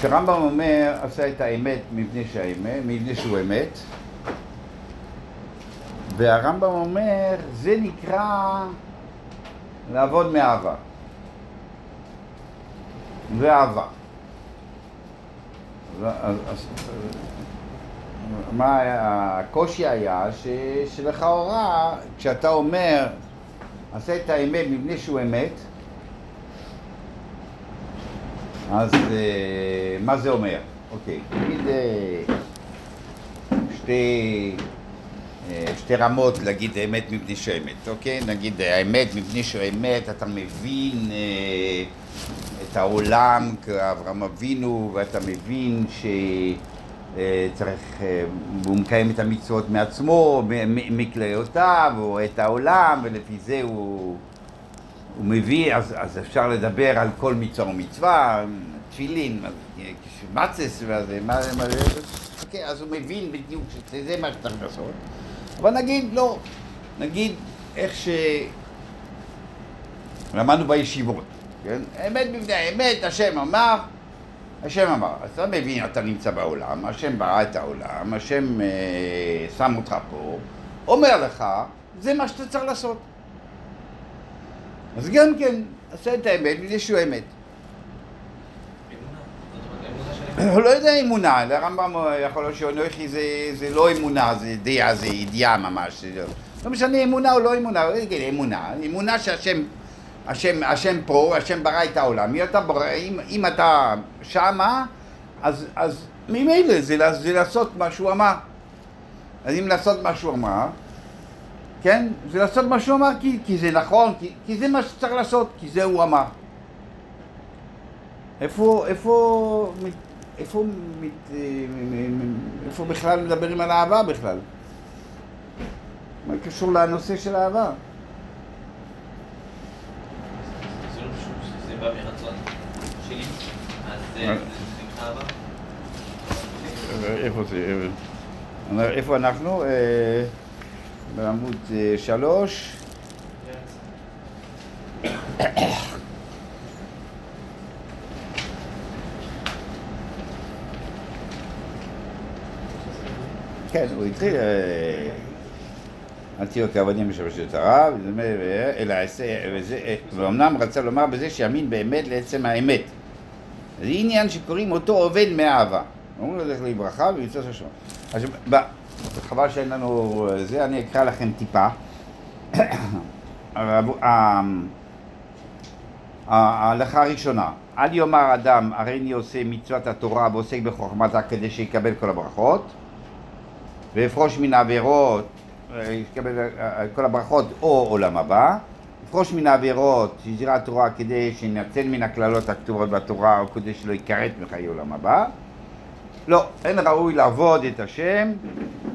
כשרמב"ם אומר, עשה את האמת מפני שהאמת, מפני שהוא אמת, והרמב"ם אומר, זה נקרא לעבוד מאהבה. זה אהבה. מה הקושי היה ש, שלכאורה כשאתה אומר עשה את האמת מפני שהוא אמת אז אה, מה זה אומר? אוקיי, נגיד אה, שתי, אה, שתי רמות להגיד האמת מפני שהוא אמת, אוקיי? נגיד האמת מפני שהוא אמת, אתה מבין את העולם כאברהם אבינו ואתה מבין ש... צריך, הוא מקיים את המצוות מעצמו, מכליותיו, רואה את העולם ולפי זה הוא הוא מביא, אז, אז אפשר לדבר על כל מצווה ומצווה, תפילין, מצס וזה, מה זה, אוקיי, אז הוא מבין בדיוק שזה מה שצריך לעשות, אבל נגיד לא, נגיד איך ש... למדנו בישיבות, כן? אמת בפני האמת, השם אמר, השם אמר, אז אתה מבין, אתה נמצא בעולם, השם ברא את העולם, השם אה, שם אותך פה, אומר לך, זה מה שאתה צריך לעשות. אז גם כן, עשה את האמת בגלל שהוא אמת. הוא לא יודע אמונה, לרמב"ם יכול להיות שאנוכי זה, זה לא אמונה, זה דעה, זה ידיעה ממש. לא משנה אמונה או לא אמונה, אמונה, אמונה שהשם השם, השם פה, השם ברא את העולם, אם אתה, ברא, אם, אם אתה שמה, אז, אז ממילא זה, זה לעשות מה שהוא אמר. אז אם לעשות מה שהוא אמר, כן? זה לעשות מה שהוא אמר כי, כי זה נכון, כי, כי זה מה שצריך לעשות, כי זה הוא אמר. איפה, איפה, איפה, איפה, איפה בכלל מדברים על אהבה בכלל? מה קשור לנושא של אהבה? אז זה נקרא אהבה? איפה זה? איפה אנחנו? בעמוד אה, שלוש. כן, הוא התחיל, אה, אל תהיו כעבדים בשבש את הרב, אלא ואומנם רצה לומר בזה שיאמין באמת לעצם האמת. זה עניין שקוראים אותו עובד מאהבה. אומרים לו לך לברכה ויוצא השם. חבל שאין לנו זה, אני אקרא לכם טיפה. ההלכה הראשונה, אל יאמר אדם, הרי אני עושה מצוות התורה ועוסק בחוכמתה כדי שיקבל כל הברכות, ואפרוש מן העבירות, יקבל כל הברכות או עולם הבא, יפרוש מן העבירות, שזירה התורה כדי שינצל מן הקללות הכתובות בתורה או כדי שלא יכרת מחיי עולם הבא לא, אין ראוי לעבוד את השם,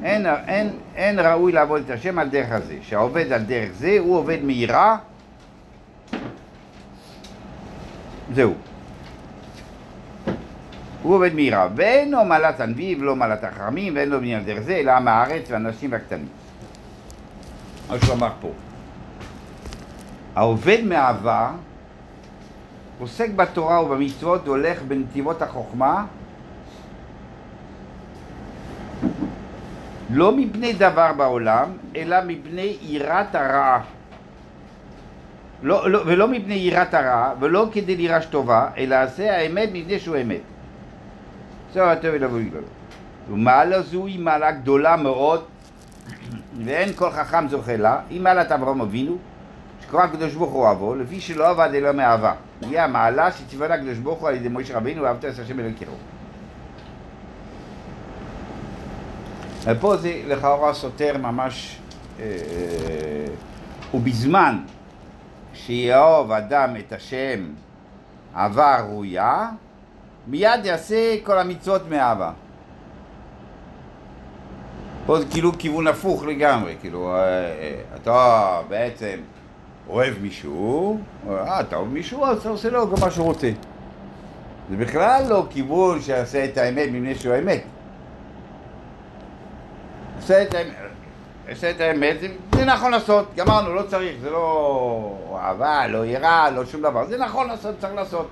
אין, אין, אין ראוי לעבוד את השם על דרך הזה. שהעובד על דרך זה, הוא עובד מהירה, זהו. הוא עובד מהירה, ואין לו מעלת ענבי ולא מעלת החכמים, ואין לו בניין דרך זה, אלא עם הארץ והנשים והקטנים. מה שהוא אמר פה. העובד מאהבה עוסק בתורה ובמצוות והולך בנתיבות החוכמה לא מפני דבר בעולם, אלא מפני יראת הרע. לא, לא, ולא מפני יראת הרע, ולא כדי לירש טובה, אלא עשה האמת מפני שהוא אמת. זהו הטוב ולבוא לגדול. ומעלה זו היא מעלה גדולה מאוד, ואין כל חכם זוכה לה, היא מעלת אברהם אבינו, שקרא הקדוש ברוך הוא אוהבו, לפי שלא עבד אלא מאהבה. היא המעלה שציווה לה הקדוש ברוך הוא על ידי משה רבינו, ואהבת את השם אלוקינו. ופה זה לכאורה סותר ממש, אה, ובזמן שיאהוב אדם את השם אהבה ראויה, מיד יעשה כל המצוות מאהבה. פה זה כאילו כיוון הפוך לגמרי, כאילו, אה, אה, אתה בעצם אוהב מישהו, אה, אתה אוהב מישהו, אז אתה עושה לו גם מה שהוא רוצה. זה בכלל לא כיוון שיעשה את האמת מפני שהוא האמת. עושה את האמת, זה נכון לעשות, גמרנו, לא צריך, זה לא אהבה, לא יראה, לא שום דבר, זה נכון לעשות, צריך לעשות.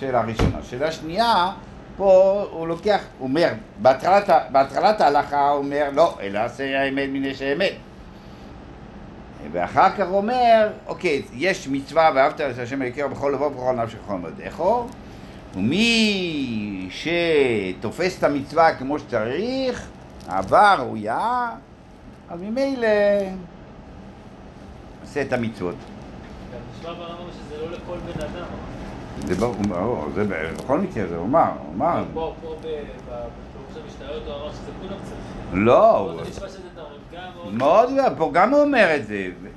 שאלה ראשונה. שאלה שנייה, פה הוא לוקח, הוא אומר, בהתחלת, בהתחלת ההלכה הוא אומר, לא, אלא עשה האמת מן איש האמת. ואחר כך הוא אומר, אוקיי, יש מצווה ואהבת את השם אלוקיך בכל לבוא ובכל נפשך ובכל מאודיך, ומי שתופס את המצווה כמו שצריך, אהבה ראויה, אז ממילא עושה את המצוות. גם נשמע ברמב"ם שזה לא לכל בן אדם. זה ברור, זה בכל מקרה, זה הוא אמר, הוא אמר. פה, פה בפירוש המשתאות הוא אמר שזה כולם צריכים. לא, זה מאוד... פה גם הוא אומר את זה. הוא אומר?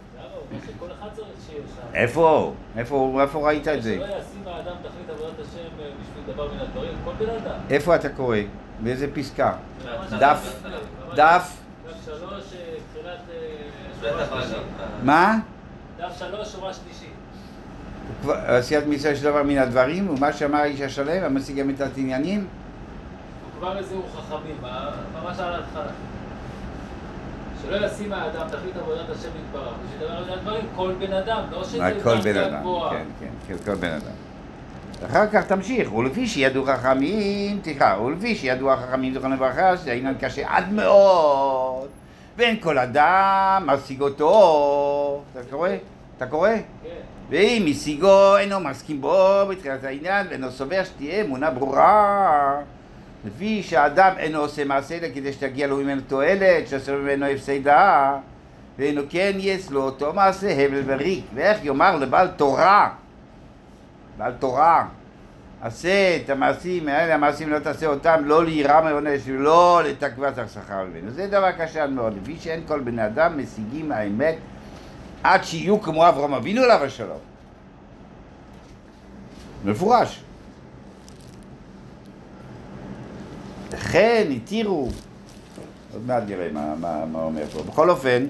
איפה איפה ראית את זה? שלא ישים האדם תכלית עבודת השם אה, בשביל דבר מן הדברים, כל בן אדם. איפה אתה קורא? באיזה פסקה? דף, דף. מה? דף שלוש, שורה שלישית. עשיית מצווה של דבר מן הדברים, ומה שאמר האיש השלם, המשיג גם את העניינים? הוא כבר איזה הוא חכמים, ממש על ההתחלה. שלא ישים האדם תכלית עבודת השם יתברך, בשביל הדברים, כל בן אדם, לא שזה כל בן אדם. כן, כן, כן, כל בן אדם. אחר כך תמשיך, ולפי שידעו חכמים, סליחה, ולפי שידעו החכמים זכרונם לברכה, שזה עניין קשה עד מאוד, ואין כל אדם משיג אותו. אתה קורא? אתה קורא? כן. ואם השיגו אינו מסכים בו בתחילת העניין ואינו סובר שתהיה אמונה ברורה לפי שהאדם אינו עושה מעשה אלא כדי שתגיע לו ממנו תועלת שעושה ממנו הפסדה ואינו כן יש לו אותו מעשה הבל וריק ואיך יאמר לבעל תורה בעל תורה עשה את המעשים האלה המעשים לא תעשה אותם לא ליראה מעונש ולא לתקוות השכר ממנו זה דבר קשה מאוד לפי שאין כל בני אדם משיגים האמת עד שיהיו כמו אברהם אבינו עליו השלום. מפורש. לכן התירו, עוד מעט נראה מה, מה, מה אומר פה. בכל אופן,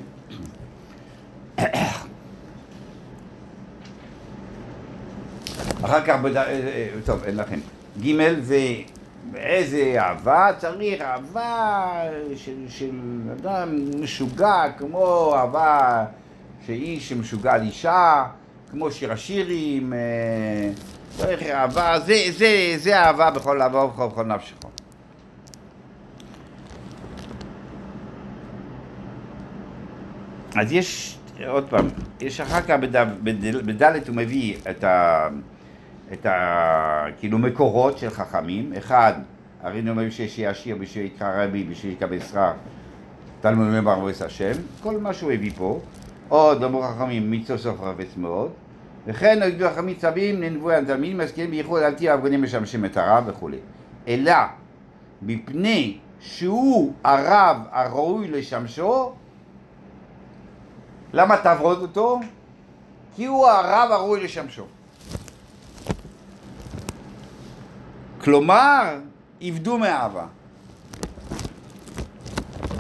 אחר כך, בד... אה, אה, טוב, אין לכם. ג' זה איזה אהבה צריך, אהבה של, של אדם משוגע, כמו אהבה של איש שמשוגע על אישה, כמו שיר השירים, אה, צריך אהבה, זה, זה, זה אהבה בכל אהבה ובכל בכל נפשך. אז יש, עוד פעם, יש אחר כך בד- בד- בדלת הוא מביא את ה... את ה... כאילו מקורות של חכמים, אחד, הרי נאמר בשביל שיהיה עשיר, בשביל יקרא רבי, בשביל יקבל שכר, תלמוד אומר בערבס השם, כל מה שהוא הביא פה, עוד אמרו חכמים מצווה סוף חפץ מאוד, וכן נגדו חכמים צווים לנבואי התלמידים מזכירים בייחוד אל תהיה אבגנים משמשים את הרב וכולי, אלא מפני שהוא הרב הראוי לשמשו, למה תעבוד אותו? כי הוא הרב הראוי לשמשו. כלומר, עבדו מאהבה.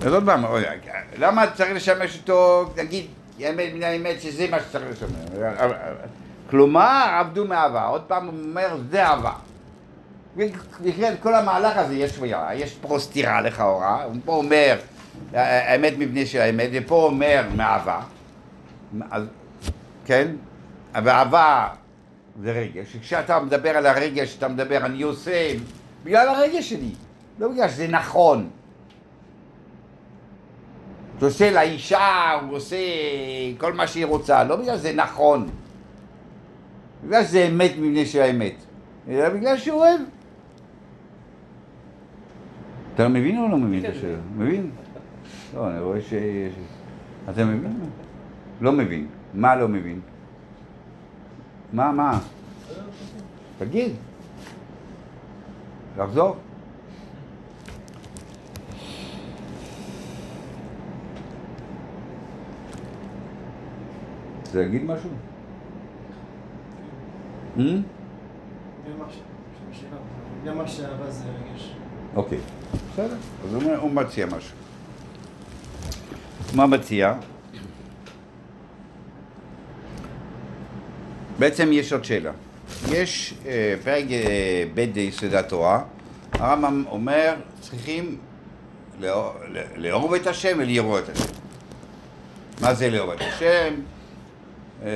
אז עוד פעם, רגע, למה צריך לשמש אותו, נגיד, האמת מן האמת שזה מה שצריך לשמש. כלומר, עבדו מאהבה. עוד פעם הוא אומר, זה אהבה. וכן, כל המהלך הזה יש יש פה סתירה לכאורה, הוא פה אומר, האמת מפני שהאמת, ופה אומר מאהבה. כן? ואהבה זה רגש. כשאתה מדבר על הרגש, אתה מדבר, אני עושה בגלל הרגש שלי, לא בגלל שזה נכון. הוא עושה לאישה, הוא עושה כל מה שהיא רוצה, לא בגלל שזה נכון. בגלל שזה אמת מפני שהאמת, אלא בגלל שהוא אוהב. אתה מבין או לא מבין את השאלה? מבין? לא, אני רואה ש... אתה מבין? לא מבין. מה לא מבין? מה, מה? תגיד. לחזור? רוצה להגיד משהו? Hmm? גם מה שאהבה זה רגש. אוקיי, בסדר. אז הוא מציע משהו. מה מציע? בעצם יש עוד שאלה. יש אה, פרק אה, ב' ביסוד התורה, הרמב"ם אומר, צריכים לאהוב לאהוב את השם ולירוא את השם. מה זה לאהוב את השם? אה,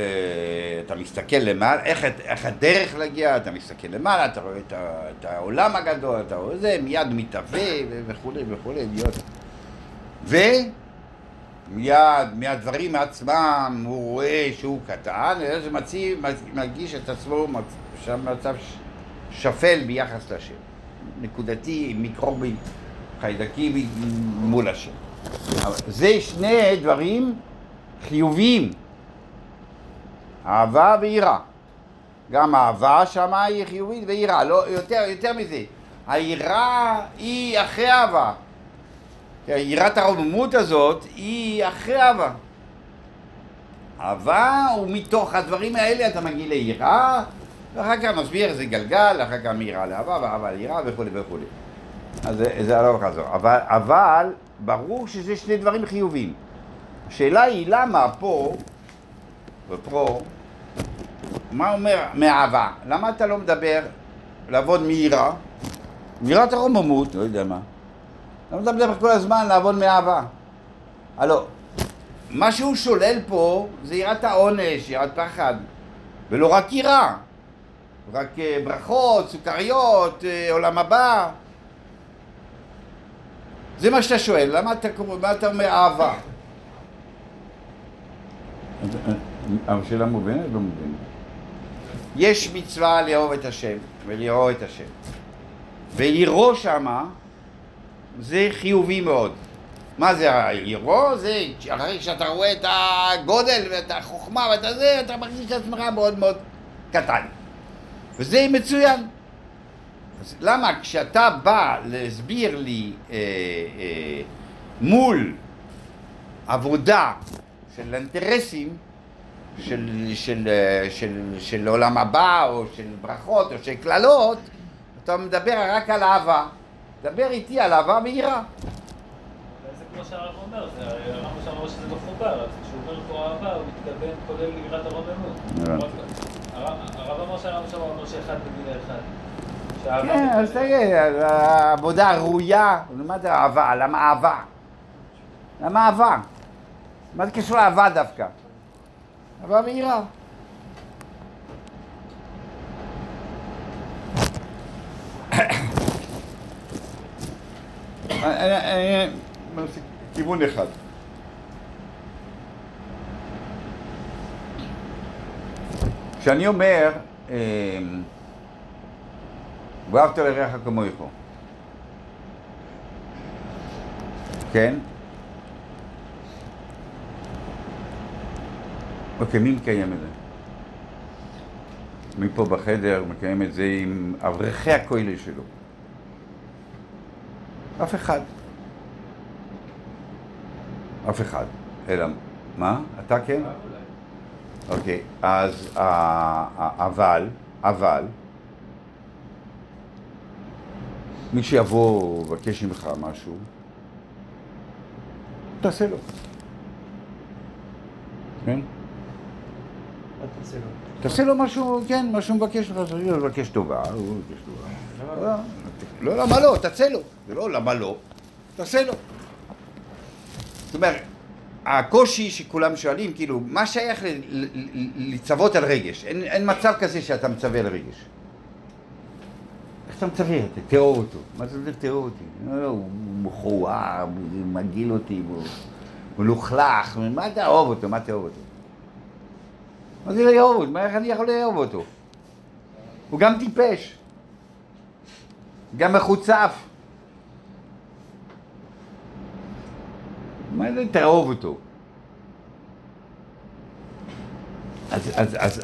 אתה מסתכל למעלה, איך, איך הדרך להגיע, אתה מסתכל למעלה, אתה רואה את, את העולם הגדול, אתה רואה זה, מיד מתהווה ו- וכולי וכולי, להיות. ומיד, מהדברים עצמם, הוא רואה שהוא קטן, ואז הוא מציב, מרגיש את עצמו מצ- במצב שפל ביחס לשם. נקודתי, מיקרובים, חיידקים מול השם. זה שני דברים חיוביים. אהבה ויראה. גם אהבה שמה היא חיובית ויראה, לא, יותר, יותר מזה. היראה היא אחרי אהבה. יראת הרוממות הזאת היא אחרי אהבה. אהבה הוא מתוך הדברים האלה אתה מגיע ליראה, ואחר כך מסביר איזה גלגל, אחר כך מיראה לאהבה, ואהבה ליראה וכולי וכולי. אז זה, הלוך חזור. אבל, אבל ברור שזה שני דברים חיוביים. השאלה היא למה פה ופה, מה אומר מאהבה? למה אתה לא מדבר לעבוד מיראה? מיראת הרוממות, לא יודע מה. למה אתה מדבר כל הזמן לעבוד מאהבה? הלו, מה שהוא שולל פה זה יראת העונש, יראת פחד, ולא רק יראה, רק אה, ברכות, סוכריות, אה, עולם הבא. זה מה שאתה שואל, למה אתה, מה אתה אומר אהבה? השאלה מובנת? לא מובנת. יש מצווה לאהוב את השם ולאהוב את השם. ויראו שמה זה חיובי מאוד. מה זה הירו? זה אחרי שאתה רואה את הגודל ואת החוכמה ואת הזה, אתה מרגיש את עצמך מאוד מאוד קטן. וזה מצוין. אז למה כשאתה בא להסביר לי אה, אה, מול עבודה של אינטרסים, של, של, אה, של, של עולם הבא, או של ברכות, או של קללות, אתה מדבר רק על אהבה. דבר איתי על אהבה. זה כמו שהרב אומר, שם אומר שזה מחובר, אז כשהוא אומר פה אהבה, הוא מתכוון כולל יראת הרוממות. הרב אמר שהרב שם אומר שאחד במילה אחד. כן, אז תגיד, העבודה הראויה, מה זה אהבה? למה אהבה? למה אהבה? מה זה קשור לאהבה דווקא? אהבה ויראה. אני- אני- כיוון אחד. כשאני אומר, אמ, ואהבת לרעך כמוך, כן? אוקיי, מי מקיים את זה? מי פה בחדר מקיים את זה עם אברכי הכולל שלו? אף אחד. אף אחד. אלא, מה? אתה כן? אוקיי, אז ה- ה- אבל, אבל, מי שיבוא לבקש ממך משהו, תעשה לו. כן? תעשה לו. תעשה לו משהו, כן, מה שהוא מבקש ממך, הוא מבקש טובה, הוא מבקש טובה. לא, למה לא? תעשה לו. זה לא למה לא, תעשה לו. זאת אומרת, הקושי שכולם שואלים, כאילו, מה שייך לצוות על רגש? אין, אין מצב כזה שאתה מצווה על רגש. איך אתה מצווה? אתה תאהוב אותו. מה זה תאהוב אותי? לא, לא, הוא מכוער, הוא מגעיל אותי, הוא מלוכלך, מה תאהוב אותו? מה תאהוב אותו? מה זה לאהוב אותו? איך אני יכול לאהוב אותו? הוא גם טיפש. גם מחוצף. מה זה תאהוב אותו? אז, אז, אז,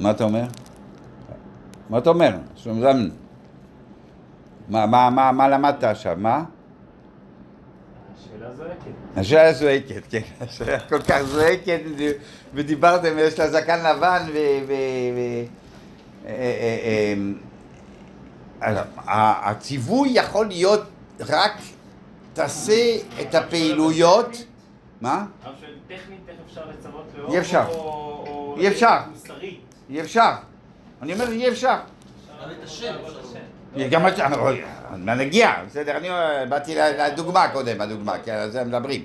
מה אתה אומר? מה אתה אומר? שלום זמן. מה, מה, מה, מה למדת עכשיו? מה? השאלה זועקת. השאלה זועקת, כן, השאלה כל כך זועקת, ודיברתם, יש לה זקן לבן, ו... ו, ו אה, אה, אה, אה, ה- הציווי יכול להיות רק תעשה את הפעילויות, מה? שואל, טכנית איך אפשר לצוות לאהוב? אי אפשר. אי אפשר. אי אפשר. אני אומר, אי אפשר. גם את השם אבל מה נגיע, בסדר, אני אה, באתי לדוגמה קודם, הדוגמה, כי על זה מדברים.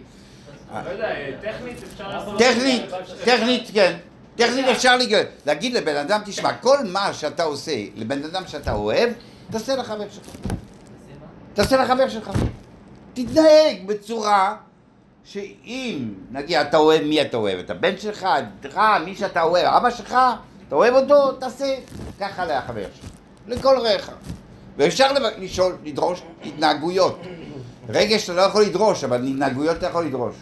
לא יודע, טכנית אפשר לעשות... טכנית, טכנית, כן. טכנית אפשר להגיד לבן אדם, תשמע, כל מה שאתה עושה לבן אדם שאתה אוהב, תעשה לחבר שלך. תעשה לחבר שלך. תתנהג בצורה שאם, נגיד, אתה אוהב, מי אתה אוהב? את הבן שלך, לך, מי שאתה אוהב, אבא שלך, אתה אוהב אותו, תעשה ככה לחבר שלך. לכל רעך. ואפשר לשאול, לדרוש התנהגויות. רגש אתה לא יכול לדרוש, אבל התנהגויות אתה יכול לדרוש.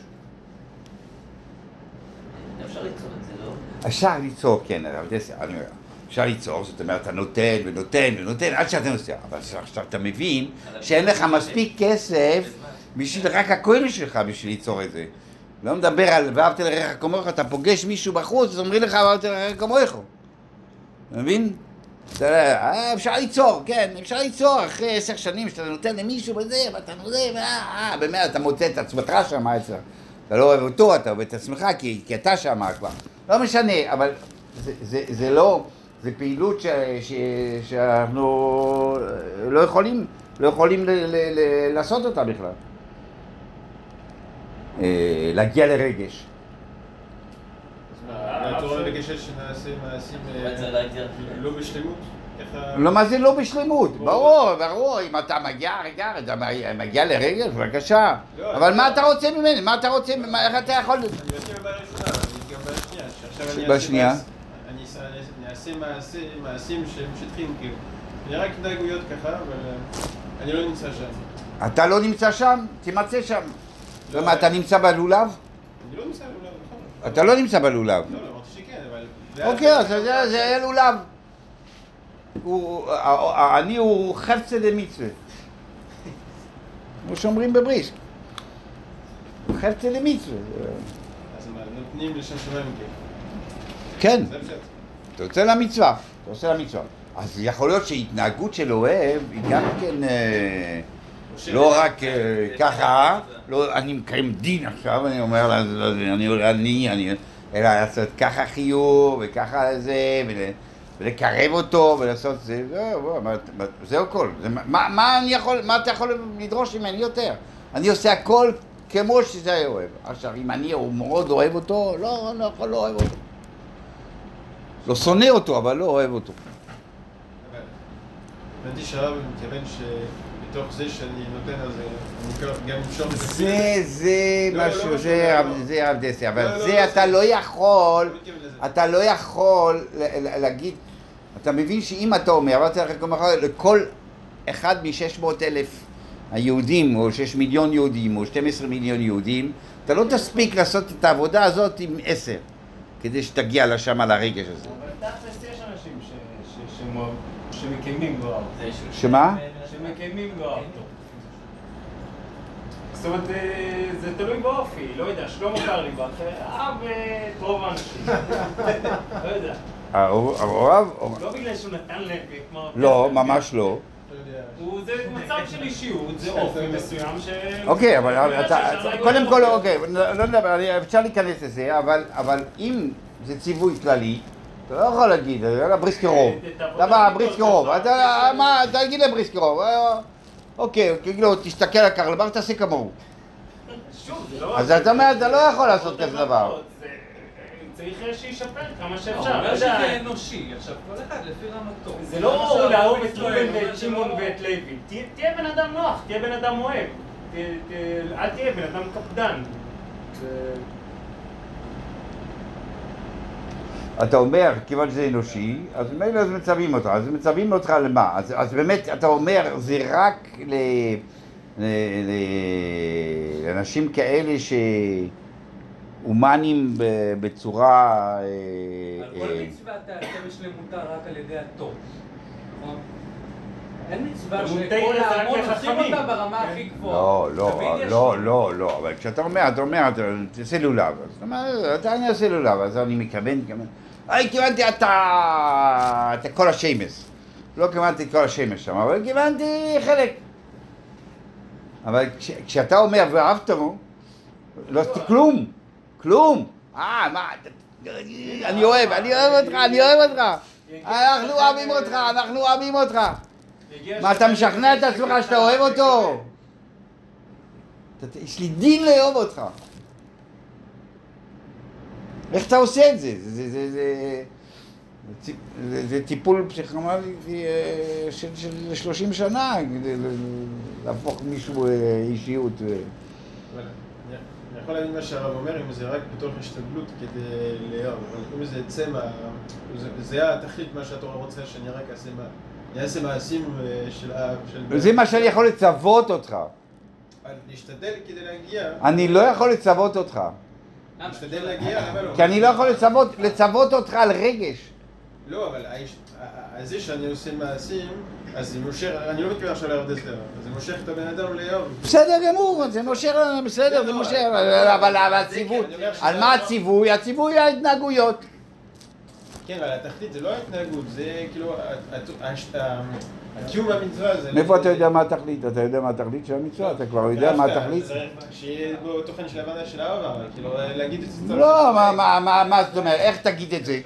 אפשר ליצור את זה, לא? אפשר ליצור, כן, אבל זה, אפשר ליצור, זאת אומרת, אתה נותן ונותן ונותן עד שאתה נוסע, אבל עכשיו אתה מבין שאין לך מספיק כסף בשביל רק הכהן שלך בשביל ליצור את זה. לא מדבר על ואהבת לרעך כמוך, אתה פוגש מישהו בחוץ, אז אומרים לך ואהבת לרעך כמוך. אתה מבין? אה, אפשר ליצור, כן, אפשר ליצור אחרי עשר שנים שאתה נותן למישהו וזה, ואתה נותן, אה, באמת, אתה מוצא את עצמך שם. אתה לא אוהב אותו, אתה אוהב את עצמך, כי, אתה שם כבר. לא משנה, אבל זה לא, זה פעילות ש, ש, שאנחנו לא יכולים, לא יכולים ל, ל, ל, לעשות אותה בכלל. אה, להגיע לרגש. לא מה זה לא בשלמות? ברור, ברור, אם אתה מגיע, רגע, אתה מגיע לרגש, בבקשה. לא, אבל לא. מה אתה רוצה ממני? מה אתה רוצה? איך אתה יכול... אני מכיר בראשונה, אני גם בשנייה, שעכשיו אני בשנייה? אעשה מעש- אני אעשה- אני מעשה- מעשים שהם שטחיים, כאילו. אני רק התנהגויות ככה, אבל אה, אני לא נמצא שם. אתה לא נמצא שם? תימצא שם. לא, מה, אתה נמצא בלולב? אני לא נמצא בלולב, נכון. אתה לא נמצא בלולב. לא, לא, אמרתי שכן, אבל... זה אוקיי, אז זה- זה היה לולב. הוא- העני הוא חפצה דמצווה. כמו שאומרים בבריסק. חפצה דמצווה. אז מה, נותנים לשם שמיים, כאילו. כן. זה. אתה יוצא למצווה, אתה עושה למצווה. אז יכול להיות שהתנהגות של אוהב היא גם כן אה, לא רק אה, ככה, לא, אני מקיים דין עכשיו, אני אומר, לה, לא, אני אני, אני, אלא לעשות ככה חיוב וככה זה, ול- ולקרב אותו ולעשות זה, זהו, מה- מה- זהו הכל. זה, מה, מה אני יכול, מה אתה יכול לדרוש ממני יותר? אני עושה הכל כמו שזה אוהב. עכשיו, אם אני מאוד אוהב אותו, לא, אני לא יכול לא אוהב אותו. לא שונא אותו, אבל לא אוהב אותו. אבל הבנתי שהרב מתכוון שבתוך זה שאני נותן, אז אני גם אמשוך את זה, זה לא, לא משהו, משהו, זה לא. זה רב דסי, לא, אבל זה אתה זה- לא יכול. אתה לא יכול להגיד, אתה מבין שאם אתה אומר, אמרתי לך גם אחר, לכל אחד מ-600 אלף היהודים, או 6 מיליון יהודים, או 12 מיליון יהודים, אתה לא תספיק לעשות את העבודה הזאת עם 10, כדי שתגיע לשם לרגש הזה. אבל תכלס יש אנשים ש- ש- שמאוד- שמקיימים איזשהו- שמה? שמקיימים אותו. זאת אומרת, אה, זה תלוי באופי, לא יודע, שלמה קרליבך אהב אה, את רוב האנשים. לא יודע. הרב? לא בגלל שהוא נתן להם כמו... לא, ממש לא. לא זה מצב של אישיות, זה אופי מסוים ש... אוקיי, אבל אתה, להגיד קודם כל, אוקיי, לא לא נדבר, אני- אפשר להיכנס לזה, אבל, אבל אם זה ציווי כללי, אתה לא יכול להגיד, יאללה בריסקרוב, הזאת, בריסקרוב, אתה- מה, תגיד לבריסקרוב, אה, אוקיי, תגיד לו, תסתכל על קרלבר, תעשה כמוהו. שוב, זה לא... אז אתה אומר, אתה לא יכול לעשות כזה דבר. זה- צריך שישפר כמה שאפשר. הוא לא אומר. שזה אנושי, עכשיו כל אחד לפי רמתו. זה לא לאהוב את ראובן ואת שמעון לא- ואת לוי. תהיה- בן אדם נוח, תהיה בן אדם אוהב. אל תהיה בן אדם קפדן. אתה אומר, כיוון שזה אנושי, אז ממילא אז מצווים אותך, אז מצווים אותך למה? אז, אז באמת, אתה אומר, זה רק ל, ל, ל, לאנשים כאלה שהומנים ב- בצורה... אה, על כל אה, מצווה תעשה בשלמותה רק על ידי הטוב, נכון? אין מצווה שכל ההמון עושים. אותה ברמה כן. הכי גבוהה. לא, לא, יש לא, לי. לא, לא, אבל כשאתה אומר, אתה אומר, אתה תעשה לולב, אז אתה אומר, אתה אני אעשה לולב, אז אני מכוון, מכוון. היי, כיוונתי אתה, אתה כל השמש. לא כיוונתי את כל השמש שם, אבל כיוונתי חלק. אבל כש, כשאתה אומר ואהבת לו, לא עשיתי כלום, כלום. אה, מה, אני אוהב, אני אוהב אותך, אני אוהב אותך. אנחנו אוהבים אותך, אנחנו אוהבים אותך. מה, אתה משכנע את עצמך שאתה אוהב אותו? יש לי דין לאהוב אותך. איך אתה עושה את זה? זה, טיפול פסיכומלי אה, של, של 30 שנה, להפוך מישהו אה, אישיות. אה. אבל אני יכול להבין מה שהרב אומר, אם זה רק בתוך השתדלות כדי לאהוב, אבל אם זה יצא מה... זה- התכלית מה שהתורה רוצה, שאני רק אעשה מה... אני אעשה מעשים אה, של. זה מה שאני יכול לצוות אותך. אבל להשתדל כדי להגיע, אני לא יכול לצוות אותך. להשתדל להגיע, למה לא? כי אני לא יכול לצוות, אותך על רגש. לא, אבל זה שאני עושה מעשים, אז זה מושך, אני לא מתכוון עכשיו לאהוב הסדר, זה מושך את הבן אדם לאהוב. בסדר גמור, זה מושך, בסדר, זה מושך, אבל אבל הציווי, על מה הציווי? הציווי ההתנהגויות. כן, אבל התכלית זה לא ההתנהגות, זה כאילו, הקיום המצווה זה... מאיפה אתה יודע מה התכלית? אתה יודע מה התכלית של המצווה? אתה כבר יודע מה התכלית? צריך שיהיה בו תוכן של הבנה של האהבה, כאילו להגיד את זה. לא, מה- מה- מה מה זאת אומרת? איך תגיד את זה?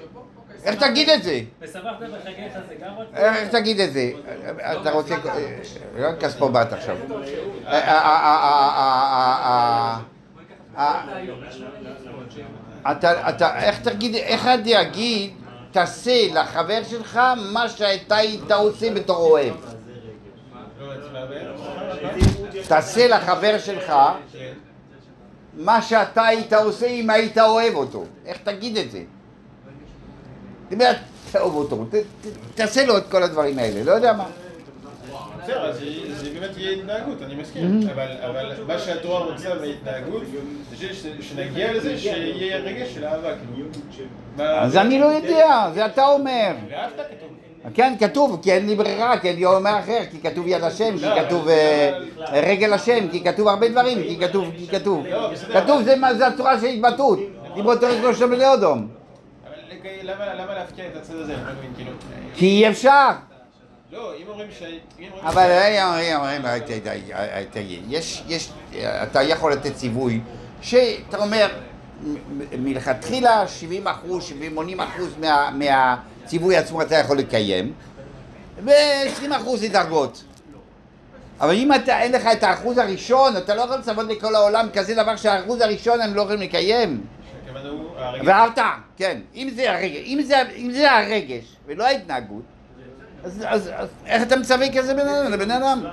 איך תגיד את זה? ושמחת בחגיך זה גם רק... איך תגיד את זה? אתה רוצה... לא כספומט עכשיו. אה, אה, אה, אה, אה, אה, אה, אתה, איך תגיד, איך אני אגיד, תעשה לחבר שלך מה שאתה היית עושה בתור אוהב. לא. תעשה לחבר שלך כן. מה שאתה היית עושה אם היית אוהב אותו. איך תגיד את זה? תגיד, תאהב אותו, תעשה לו את כל הדברים האלה, לא יודע מה. בסדר, אז זה- באמת יהיה התנהגות, אני מסכים, אבל מה שהתורה רוצה בהתנהגות, זה שנגיע לזה שיהיה רגש של אהבה, כאילו. אז אני לא יודע, זה אתה אומר. ואהבת כתוב. כן, כתוב, כי אין לי ברירה, כי אין לי אומר אחר, כי כתוב יד השם, כי כתוב אה, רגל השם, כי כתוב הרבה דברים, כי כתוב, כי כתוב. כתוב, זה הצורה של התבטאות. דיברו תורת לא שם לאודום. למה להפקיע את הצד הזה? כי אי אפשר. לא, אם אומרים ש... אבל ת- ת- אה, תגיד, יש, יש, אתה יכול לתת ציווי, שאתה אומר, מלכתחילה 70 אחוז, 80 אחוז מה- מהציווי עצמו אתה יכול לקיים, ו-20 אחוז זה דרגות. אבל אם אתה, אין לך את האחוז הראשון, אתה לא יכול לצוות לכל העולם כזה דבר שהאחוז הראשון הם לא יכולים לקיים. הכוונה הוא... וההרתעה, כן. אם זה הרגש, אם זה, אם זה הרגש ולא ההתנהגות, אז, אז, אז איך אתה מצווה כזה בן אדם, לבן אדם?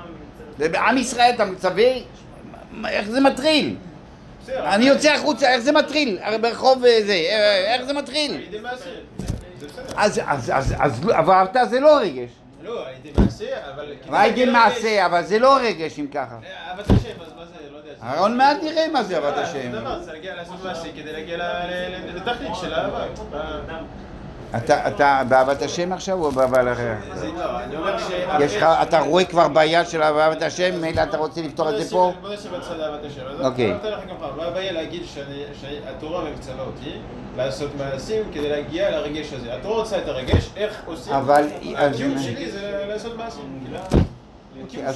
בעם ישראל אתה מצווה, איך זה מטריל? אני יוצא החוצה, איך זה מטריל? ברחוב אה, זה, אה, איך זה מטריל? אז, אז, אז, אז, לא- אבל ההרתעה זה לא רגש. לא, ידי מעשה, אבל... הייתי מעשה, אבל זה לא רגש אם ככה. לרגש- אהבת השם, אז עוד מעט נראה מה זה אהבת אה, השם. זה דבר, צריך להגיע לעשות מעשה כדי להגיע ל- ל- לתכלית של אהבה. אה, אתה, אתה באהבת השם עכשיו או באהבה אחר? לא, אתה רואה כבר בעיה של אהבת השם, מילא אתה רוצה לפתור את זה פה? בוא נעשה בצד אהבת השם. אוקיי. אני נותן לך גם פעם, מה הבעיה להגיד שהתורה מצווה אותי לעשות מעשים כדי להגיע לרגש הזה. התורה רוצה את הרגש, איך עושים? אבל- הקיום שלי זה לעשות מעשים. הקיום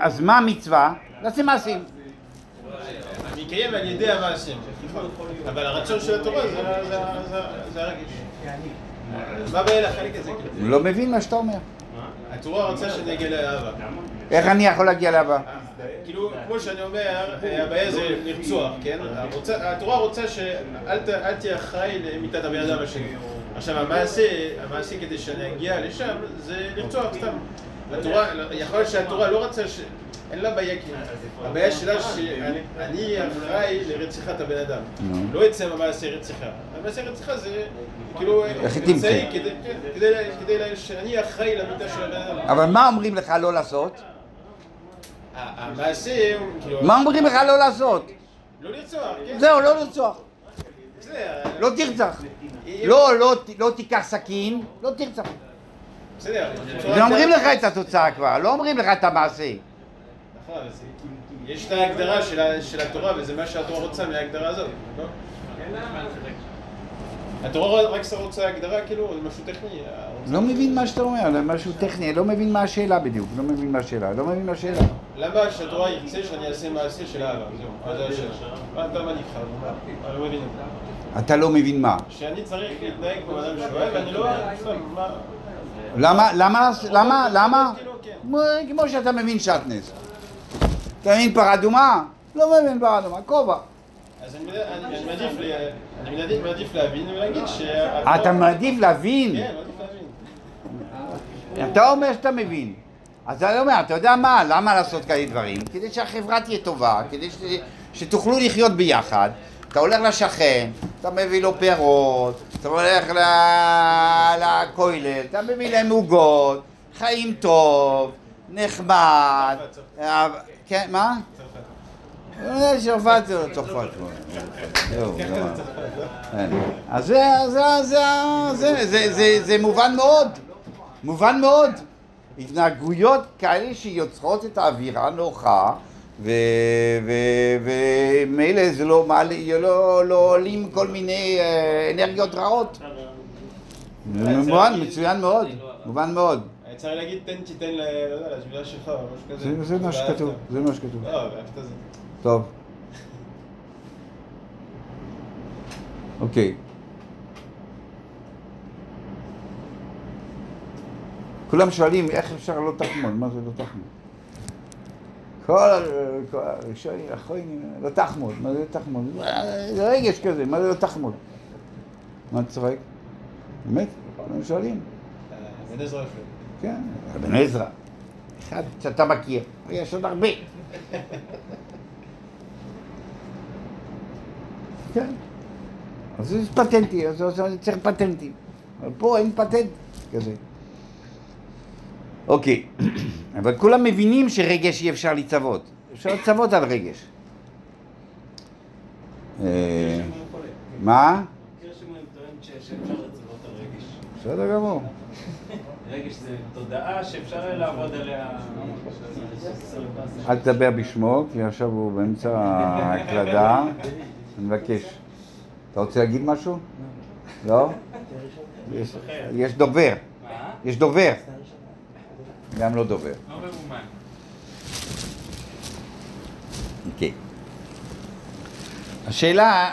אז, מה המצווה? נעשה מעשים. אני אקיים על ידי המעשים, נכון. אבל הרצון של התורה זה- הרגש. מה הבעיה לחלק את זה? הוא לא מבין מה שאתה אומר. התורה רוצה שאני אגיע לאהבה. איך אני יכול להגיע לאהבה? כאילו, כמו שאני אומר, הבעיה זה לרצוח, כן? התורה רוצה שאל תהיה אחראי למיתת הבן אדם השני. עכשיו, המעשה, המעשה כדי שאני אגיע לשם, זה לרצוח סתם. התורה, יכול להיות שהתורה לא רצה ש... אין לה בעיה כאילו. הבעיה שלה שאני אני אחראי לרציחת הבן אדם. לא יצא מהמעשה רציחה. המעשה רציחה זה כאילו איך אמצעי תמצא? כדי- כן, כדי כדי שאני אחראי למיתה של הבן אדם. אבל מה אומרים לך לא לעשות? המעשה הוא כאילו... מה אומרים לך לא לעשות? לא לרצוח, כן. זהו, לא לרצוח. לא תרצח. לא, לא, לא תיקח סכין, לא תרצח. בסדר. זה אומרים לך את התוצאה כבר, לא אומרים לך את המעשה. נכון, יש את ההגדרה של התורה, וזה מה שהתורה רוצה מההגדרה הזאת, לא? התורה רק רוצה הגדרה, כאילו, זה משהו טכני. לא מבין מה שאתה אומר, זה משהו טכני, לא מבין מה השאלה בדיוק, לא מבין מה השאלה, לא מבין מה השאלה. למה שהתורה ירצה שאני אעשה מעשה של אהבה? זהו, זה השאלה. מה אתה מה נבחר? אני לא מבין את זה. אתה לא מבין מה. שאני צריך להתנהג כמו אדם שאוהב, ואני לא... למה, למה, למה, למה? כאילו, כן. כמו- שאתה מבין שעטנז. אתה מבין פרה אדומה? לא מבין פרה אדומה, כובע. אז אני מעדיף להבין ולהגיד ש... אתה מעדיף להבין? כן, מעדיף להבין. אתה אומר שאתה מבין. אז אני אומר, אתה יודע מה, למה לעשות כאלה דברים? כדי שהחברה תהיה טובה, כדי. שתוכלו לחיות ביחד. אתה הולך לשכן, אתה מביא לו פירות, אתה הולך. לכולל, אתה מביא להם עוגות, חיים טוב, נחמד. כן, מה? אה, צרפת זה לא צרפת. זהו. כן. אז זה, זה, זה, זה, זה, זה, מובן מאוד, מובן מאוד. התנהגויות כאלה שיוצרות את האווירה הנוחה ומילא זה לא לא, לא עולים כל מיני אה, אנרגיות רעות. זה מובן, מצוין מאוד, מובן מאוד. צריך להגיד תן תיתן. לא לשבילה שלך או משהו כזה. זה, מה. שכתוב, זה מה שכתוב. לא. טוב. אוקיי. כולם שואלים איך אפשר לא תחמוד, מה זה לא תחמוד? כל הראשונים, האחרונים, לא תחמוד, מה זה לא תחמוד? זה רגש כזה, מה זה לא תחמוד? מה אתה צוחק? באמת? כולם שואלים. בן עזרא יפה. כן, אבן עזרא. אחד שאתה מכיר, יש עוד הרבה. כן. אז זה פטנטי, אז צריך פטנטים. אבל פה אין פטנט כזה. אוקיי, אבל כולם מבינים שרגש אי אפשר לצוות. אפשר לצוות על רגש. אה, מה? בסדר גמור. רגש זה תודעה שאפשר לעבוד עליה. אל תדבר בשמו, כי עכשיו הוא באמצע ההקלדה. אני מבקש. אתה רוצה להגיד משהו? לא? יש- דובר. יש דובר. גם לא דובר. לא ממומן. אוקיי. השאלה...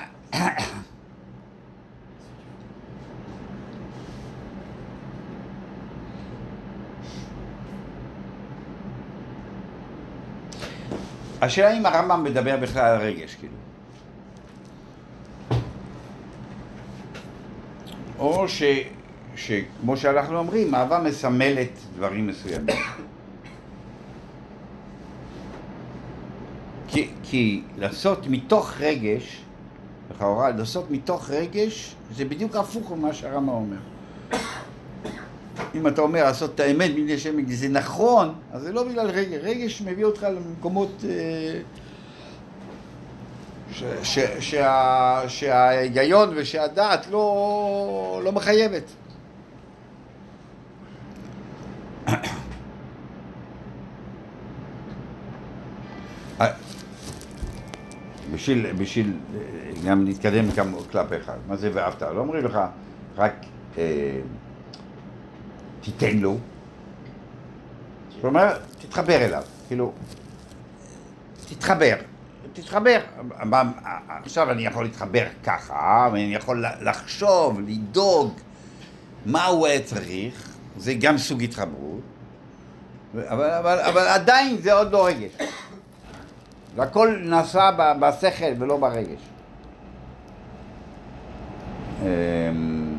השאלה אם הרמב"ם מדבר בכלל על רגש, כאילו. או ש, שכמו שאנחנו אומרים, אהבה מסמלת דברים מסוימים. כי, כי לעשות מתוך רגש, לכאורה, לעשות מתוך רגש, זה בדיוק הפוך ממה שהרמב"ם אומר. אם אתה אומר לעשות את האמת מפני שם זה נכון, אז זה לא בגלל רגש. רגש מביא אותך למקומות אה, שההיגיון ושהדעת לא, לא מחייבת. אה, בשביל, בשביל אה, גם להתקדם כלפיך, מה זה ואהבת? לא אומרים לך רק אה, תיתן לו, כלומר תתחבר אליו, כאילו תתחבר, תתחבר. עכשיו אני יכול להתחבר ככה, ואני יכול לחשוב, לדאוג מה הוא היה צריך, זה גם סוג התחברות, אבל, אבל, אבל עדיין זה עוד לא רגש. והכל נעשה בשכל ולא ברגש. אמ,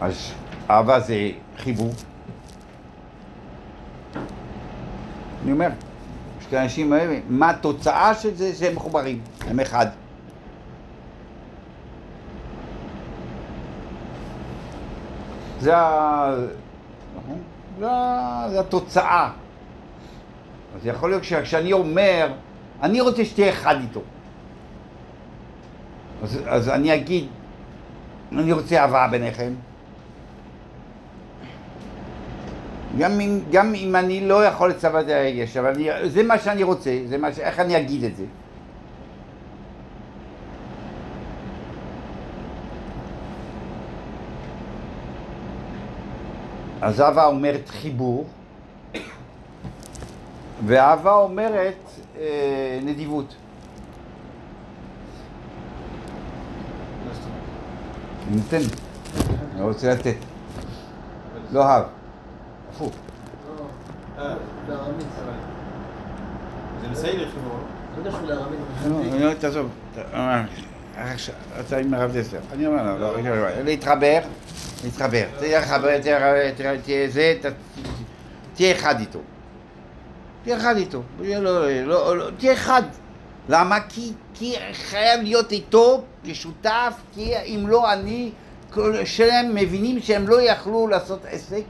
אז אהבה זה חיבור. אני אומר, שתי האנשים האלה, מה התוצאה של זה? שהם מחוברים, הם אחד. זה ה... זה ה- זה התוצאה. אז יכול להיות שכשאני אומר, אני רוצה שתהיה אחד איתו. אז, אז אני אגיד, אני רוצה אהבה ביניכם. גם אם, גם אם אני לא יכול לצוות את הרגש, אבל אני, זה מה שאני רוצה, זה מה ש... איך אני אגיד את זה? אז אהבה אומרת חיבור, ואהבה אומרת אה, נדיבות. נותן, אני רוצה לתת. לא אהב, הפוך. אה, זה בסדר חיבור. לא. לא, אני לא, תעזוב, אה, אתה עם הרב דסלר, אני אומר לו, לא, לא, לא, להתחבר, להתחבר, תהיה חבר, תהיה- זה, תהיה אחד איתו, תהיה אחד איתו, לא, לא, תהיה אחד, למה? כי, כי חייב להיות איתו כשותף, כי אם לא אני, שהם מבינים שהם לא יכלו לעשות עסק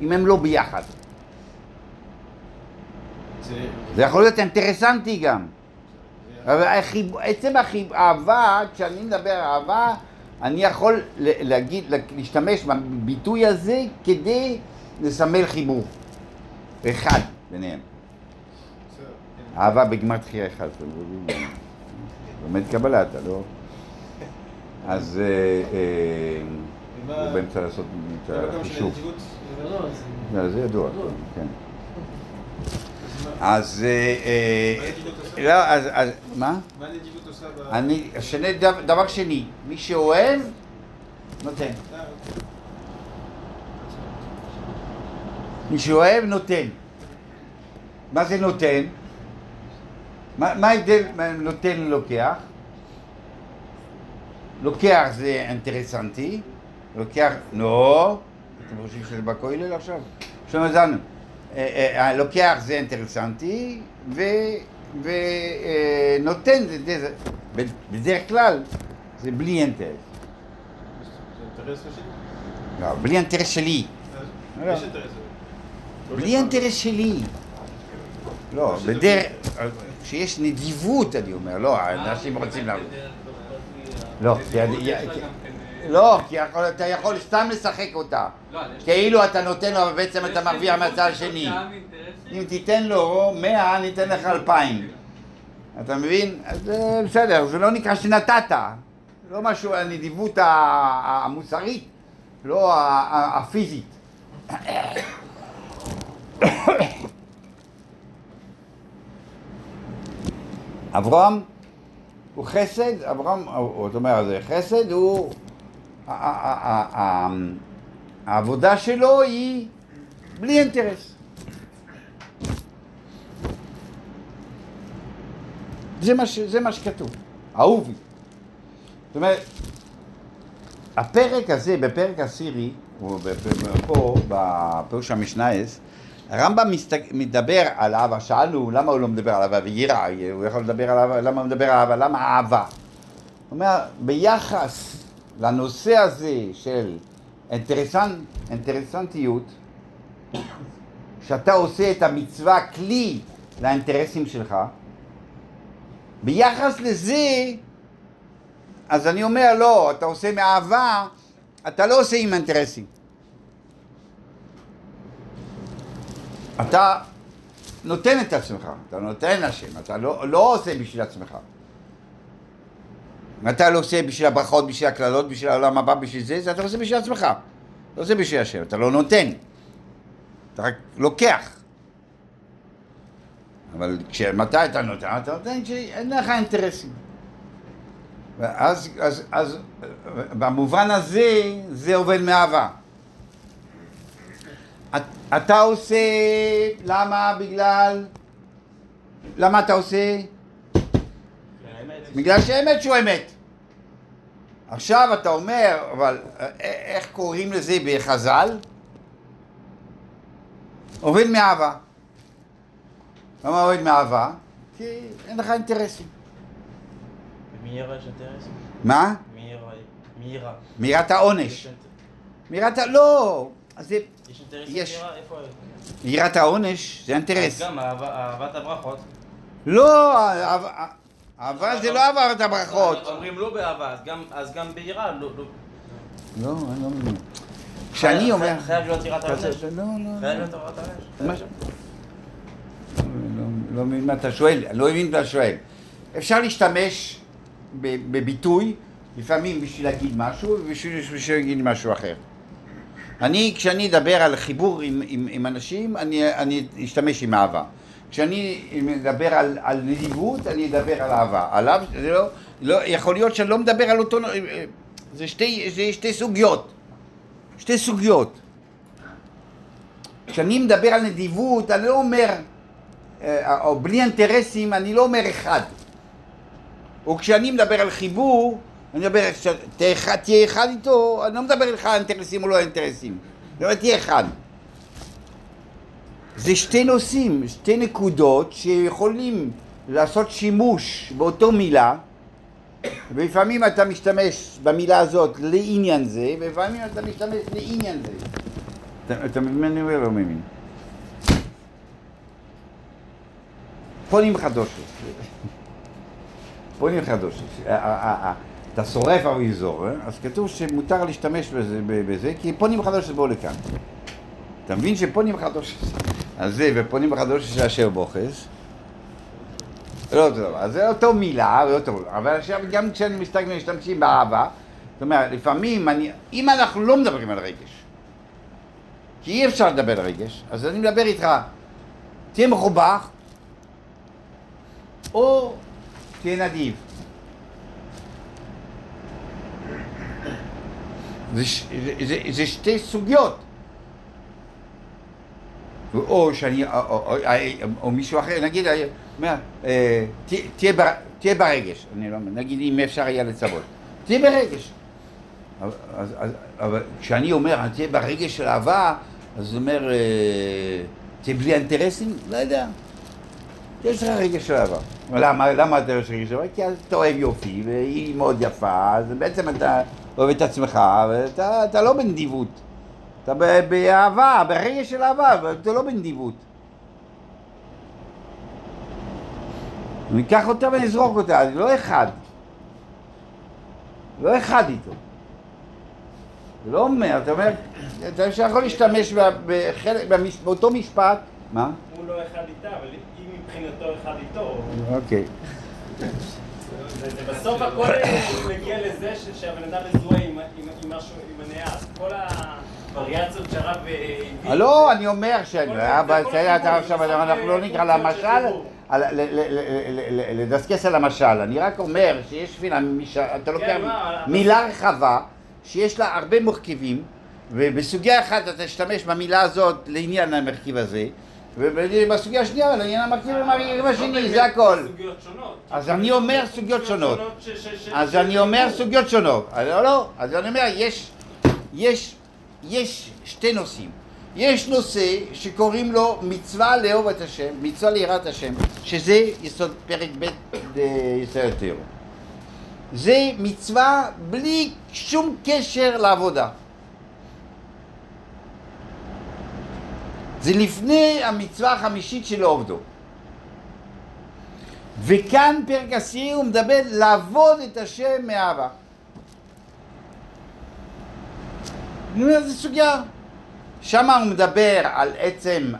אם הם לא ביחד. זה... יכול להיות אינטרסנטי גם. אבל. עצם החיב... אהבה, כשאני מדבר אהבה, אני יכול להגיד, להשתמש בביטוי הזה כדי לסמל חיבור. אחד ביניהם. אהבה בגמר תחייה אחד. לומד קבלה אתה, לא? אז אה, אה, הוא באמצע לעשות את זה לא החישוב. לא, לא, זה- לא, זה ידוע. כן. אז מה- אז... אה, אה, מה אני, שני, דבר, שני, מי שאוהב, נותן. אה. מי שאוהב, נותן. מה זה נותן? מה ההבדל נותן ללוקח? לוקח זה אינטרסנטי, לוקח, לא, אתם חושבים שזה בכולל עכשיו? שלום זנו. לוקח זה אינטרסנטי, ונותן זה, זה, בדרך כלל זה בלי אינטרס. זה אינטרס ראשי? לא, בלי אינטרס שלי. לא. יש אינטרס. לא בלי. אינטרס שלי. לא, שזה בדרך, כשיש נדיבות אני אומר, לא, אנשים רוצים לעבוד. לא, כי אני- יש לה כי- כן, אה, לא, כי אתה יכול סתם לשחק אותה. לא, כאילו אתה נותן לו, אבל בעצם אתה מרוויח מהצד השני. אם תיתן לו 100, אני אתן לך 2,000. אתה מבין? אז בסדר, זה לא נקרא שנתת. לא משהו, הנדיבות המוסרית, לא הפיזית. אברהם הוא חסד, אברהם, זאת אומרת, חסד הוא, העבודה שלו היא בלי אינטרס. זה מה, ש, זה מה שכתוב, אהובי. זאת אומרת, הפרק הזה, בפרק עשירי, או פה, בפירוש המשנייס, הרמב"ם מדבר על אהבה, שאלנו למה הוא לא מדבר על אהבה ויראה, הוא יכול לדבר על אהבה, למה הוא מדבר על אהבה, למה אהבה? הוא אומר, ביחס לנושא הזה של אינטרסנט, אינטרסנטיות, שאתה עושה את המצווה כלי לאינטרסים שלך, ביחס לזה, אז אני אומר, לא, אתה עושה מאהבה, אתה לא עושה עם אינטרסים. אתה נותן את עצמך, אתה נותן לשם, אתה לא, לא עושה בשביל עצמך. אתה לא עושה בשביל הברכות, בשביל הקללות, בשביל העולם הבא, בשביל זה, זה אתה עושה בשביל עצמך. לא עושה בשביל השם, אתה לא נותן. אתה רק לוקח. אבל כשמתי אתה נותן? אתה נותן כשאין לך אינטרסים. ואז, אז, אז, במובן הזה, זה עובד מאהבה. את- אתה עושה, למה? בגלל, למה אתה עושה? בגלל שהאמת שהוא אמת. עכשיו אתה אומר, אבל א- איך קוראים לזה בחז"ל? עובד מאהבה. למה עובד מאהבה? כי אין לך אינטרסים. מי ירא יש? מה? מי ירא? מי ירא? מירת העונש. מירת ה... לא! אז זה... יש אינטרס יש. איפה? מירת העונש זה אז אינטרס. גם אהבה- אהבת הברכות. לא! אהבה- זה לא אהבת הברכות. אומרים לא באהבה, אז גם- אז גם ביראה לא... לא. לא, אני לא מבין. כשאני אומר... חייב להיות יראת העונש. לא, לא, חייב להיות יראת העונש. לא- מבין מה אתה שואל, אני לא מבין מה אתה שואל. אפשר להשתמש בביטוי, לפעמים בשביל להגיד משהו ובשביל בשביל להגיד משהו אחר. אני, כשאני אדבר על חיבור עם, עם, עם אנשים, אני, אני אשתמש עם אהבה. כשאני מדבר על, על נדיבות, אני אדבר על אהבה. עליו, זה לא, לא, יכול להיות שאני לא מדבר על אותו, זה שתי, זה שתי סוגיות. שתי סוגיות. כשאני מדבר על נדיבות, אני לא אומר או בלי אינטרסים, אני לא אומר אחד. או כשאני מדבר על חיבור, אני מדבר, תהיה תהיה אחד איתו, אני לא מדבר איתך על אינטרסים או לא אינטרסים. אני אומר, תהיה אחד. זה שתי נושאים, שתי נקודות שיכולים לעשות שימוש באותו מילה, ולפעמים אתה משתמש במילה הזאת לעניין זה, ולפעמים אתה משתמש לעניין זה. אתה- אתה מבין מה אני אומר או לא מבין? פונים חדושות. פונים חדושות. ה- ה- ה- אתה שורף אריזור, אה? אז כתוב שמותר להשתמש בזה, בזה כי פונים חדושות באו לכאן. אתה מבין שפונים חדושות, אז זה ופונים חדושות אשר בוכס, לא אותו דבר, אז זה אותו מילה, אותו, אבל עכשיו גם כשאני מסתכל משתמשים באהבה, זאת אומרת, לפעמים אני, אם אנחנו לא מדברים על רגש, כי אי אפשר לדבר על רגש, אז אני מדבר איתך, תהיה מחובך, או תהיה נדיב. זה, ש- זה, זה, זה שתי סוגיות. או שאני, או, או, או, או מישהו אחר, נגיד, אה, אה, תה- תהיה בר- ברגש, אני לא, נגיד אם אפשר היה לצוות, תהיה ברגש. אז- אז- אבל כשאני אומר, תהיה ברגש של אהבה, אז הוא אומר, אה, תהיה בלי אינטרסים? לא יודע. יש לך רגש של אהבה. למה, למה אתה יש רגש של אהבה? כי אתה אוהב יופי, והיא מאוד יפה, אז בעצם אתה אוהב את עצמך, ואתה אתה לא בנדיבות. אתה באהבה, ברגש של אהבה, אבל אתה לא בנדיבות. אני אקח אותה ונזרוק אותה, אני לא אחד. לא אחד איתו. זה לא אומר, אתה אומר, אתה יכול להשתמש באותו משפט, מה? הוא לא אחד איתה, אבל מבחינתו אחד איתו. אוקיי. זה- זה בסוף הכל מגיע לזה שהבן אדם מזוהה עם- הנער. כל הווריאציות שהרב הביא. לא, אני אומר שאני, אתה עכשיו, אנחנו לא נקרא למשל, לדסקס על המשל, אני רק אומר שיש תפילה, אתה לוקח מה, מילה רחבה, שיש לה הרבה מרכיבים, ובסוגיה אחת אתה תשתמש במילה הזאת לעניין המרכיב הזה, ובסוגיה השנייה לעניין המרכיב המרכיב השני, זה הכל. אז אני אומר סוגיות שונות. אז אני אומר. סוגיות שונות. אז לא, לא, אז אני אומר, יש, יש, יש שתי נושאים. יש נושא שקוראים לו מצווה לאהוב את השם, מצווה ליראת השם, שזה יסוד פרק ב' בישראל התיאור. זה מצווה בלי שום קשר לעבודה. זה לפני המצווה החמישית של עובדו. וכאן פרק עשירי הוא מדבר לעבוד את השם מאהבה. אני אומר, זו סוגיה. שם הוא מדבר על עצם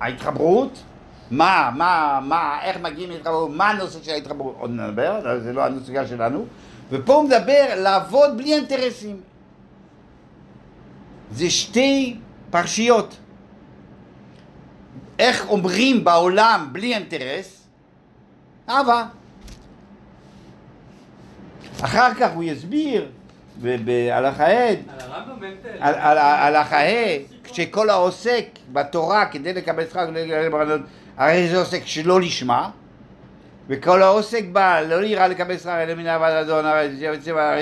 ההתחברות, מה, מה, מה, איך מגיעים להתחברות, מה הנושא של ההתחברות, עוד נדבר, זה לא הסוגיה שלנו, ופה הוא מדבר לעבוד בלי אינטרסים. זה שתי פרשיות. איך אומרים בעולם בלי אינטרס? אהבה. אחר כך הוא יסביר בהלכה ה' על הרמב"ם אין תל. על- על- על הלכה ה' כשכל העוסק בתורה כדי לקבל שכר הרי זה עוסק שלא לשמה וכל העוסק בה לא נראה לקבל שכר אלא מן אהבת אדון הרי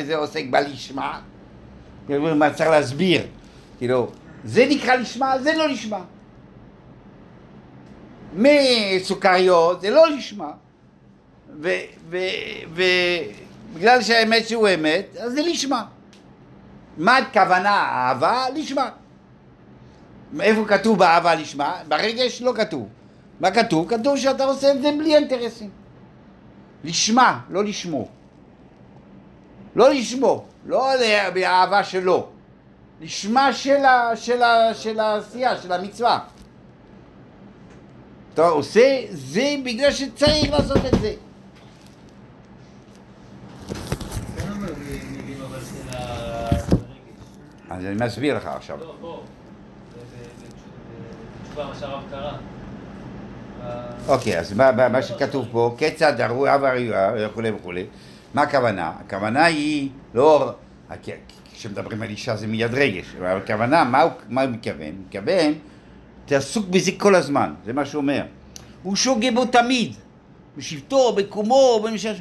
זה- עוסק בה לשמה מה צריך להסביר כאילו זה נקרא לשמה זה לא לשמה מסוכריות זה לא לשמה ובגלל שהאמת שהוא אמת אז זה לשמה מה הכוונה אהבה? לשמה. איפה כתוב באהבה לשמה? ברגש לא כתוב. מה כתוב? כתוב שאתה עושה את זה בלי אינטרסים. לשמה, לא לשמו. לא לשמו, לא באהבה שלו. לשמה של, ה, של, ה, של העשייה, של המצווה. אתה עושה זה בגלל שצריך לעשות את זה. אז אני מסביר לך עכשיו. לא, אוקיי, אז מה, מה, מה שכתוב פה, כיצד הרואה והריאה וכולי וכולי, מה הכוונה? הכוונה היא לא, כשמדברים על אישה זה מיד רגש, אבל הכוונה, מה הוא מתכוון? הוא מתכוון, אתה עסוק בזה כל הזמן, זה מה שהוא אומר. הוא שוגה בו תמיד. בשבטו, בקומו, במשל...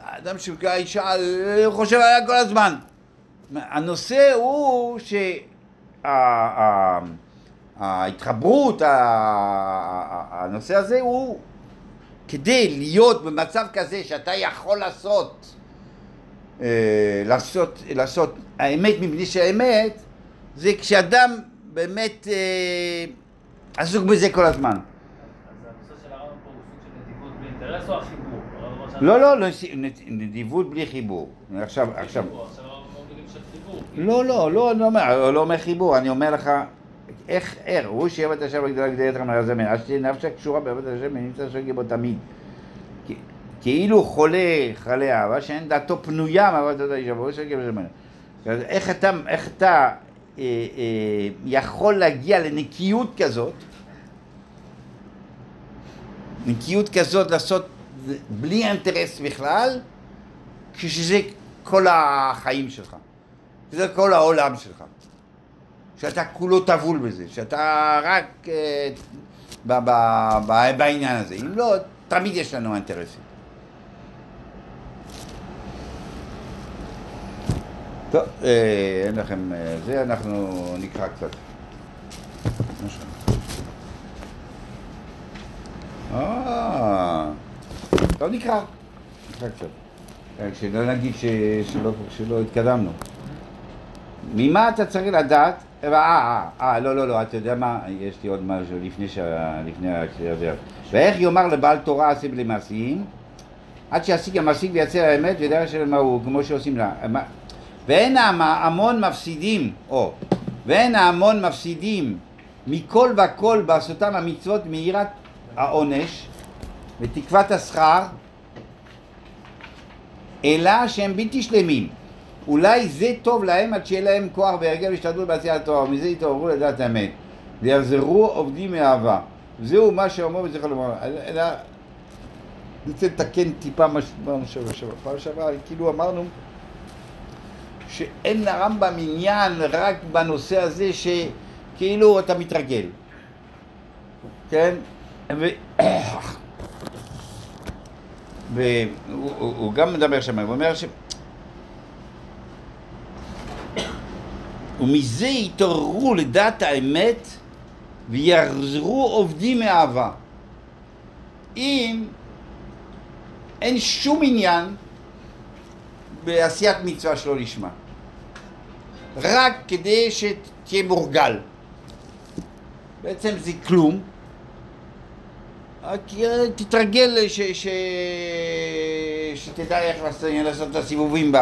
האדם שהאישה הוא חושב עליה כל הזמן. הנושא הוא שההתחברות, הנושא הזה הוא כדי להיות במצב כזה שאתה יכול לעשות, אה, לעשות, לעשות האמת מפני שהאמת, זה כשאדם באמת אה, עסוק בזה כל הזמן. אז הנושא של הרמב"ם פה הוא סוג של נדיבות בלי אינטרס או החיבור? הרמב"ם עכשיו- לא, לא, לא, נדיבות בלי חיבור. עכשיו, עכשיו, חיבור, עכשיו הרמב"ם אומר מילים של חיבור. לא, לא, לא, אני אומר, לא אומר חיבור, אני אומר לך, איך, איך, הוא שאוהב את השם הגדולה כדי יתר מהזמן, אז שתהיה נפשה קשורה באהבת השם ונמצא שוגה בו תמיד. כאילו חולה, חלה אהבה, שאין דעתו פנויה מאהבת אותו אישה, והוא שוגה בזמן. אז איך אתה, אה, אה, יכול להגיע לנקיות כזאת, נקיות כזאת לעשות בלי אינטרס בכלל, כשזה כל החיים שלך. זה כל העולם שלך. שאתה כולו טבול בזה, שאתה רק אה, ב- ב- ב- בעניין הזה. אם לא, תמיד יש לנו אינטרסים. טוב, אה, אין לכם אה, זה, אנחנו נקרא קצת. אה, טוב נקרא. נקרא קצת. אה, שלא נגיד ש- שלא- שלא התקדמנו. ממה אתה צריך לדעת? אה, אה, לא, לא, לא, אתה יודע מה? יש לי עוד משהו לפני שה... לפני הקריאה. ואיך יאמר לבעל תורה עשה בלי מעשיים? עד שישיג המשיג ויצא האמת וידע של מה הוא, כמו שעושים לה. ואין ההמון מפסידים, או, ואין ההמון מפסידים מכל וכל בעשותם המצוות מיראת העונש ותקוות השכר, אלא שהם בלתי שלמים. אולי זה טוב להם עד שיהיה להם כוח והרגל והשתדלות בעשיית התורה, ומזה יתעוררו לדעת האמת, ויחזרו עובדים מאהבה. זהו מה שאומר וזכר לומר. אני רוצה לתקן טיפה מה שדיברנו שבוע שעבר. פעם שעברה כאילו אמרנו שאין לרמב"ם עניין רק בנושא הזה שכאילו אתה מתרגל, כן? ו... והוא הוא, הוא גם מדבר שם, הוא אומר ש... ומזה יתעוררו לדעת האמת ויחזרו עובדים מאהבה. אם אין שום עניין בעשיית מצווה שלא לשמה, רק כדי שתהיה מורגל. בעצם זה כלום, רק אה, תתרגל ש, ש, שתדע איך לעשות, את הסיבובים ב,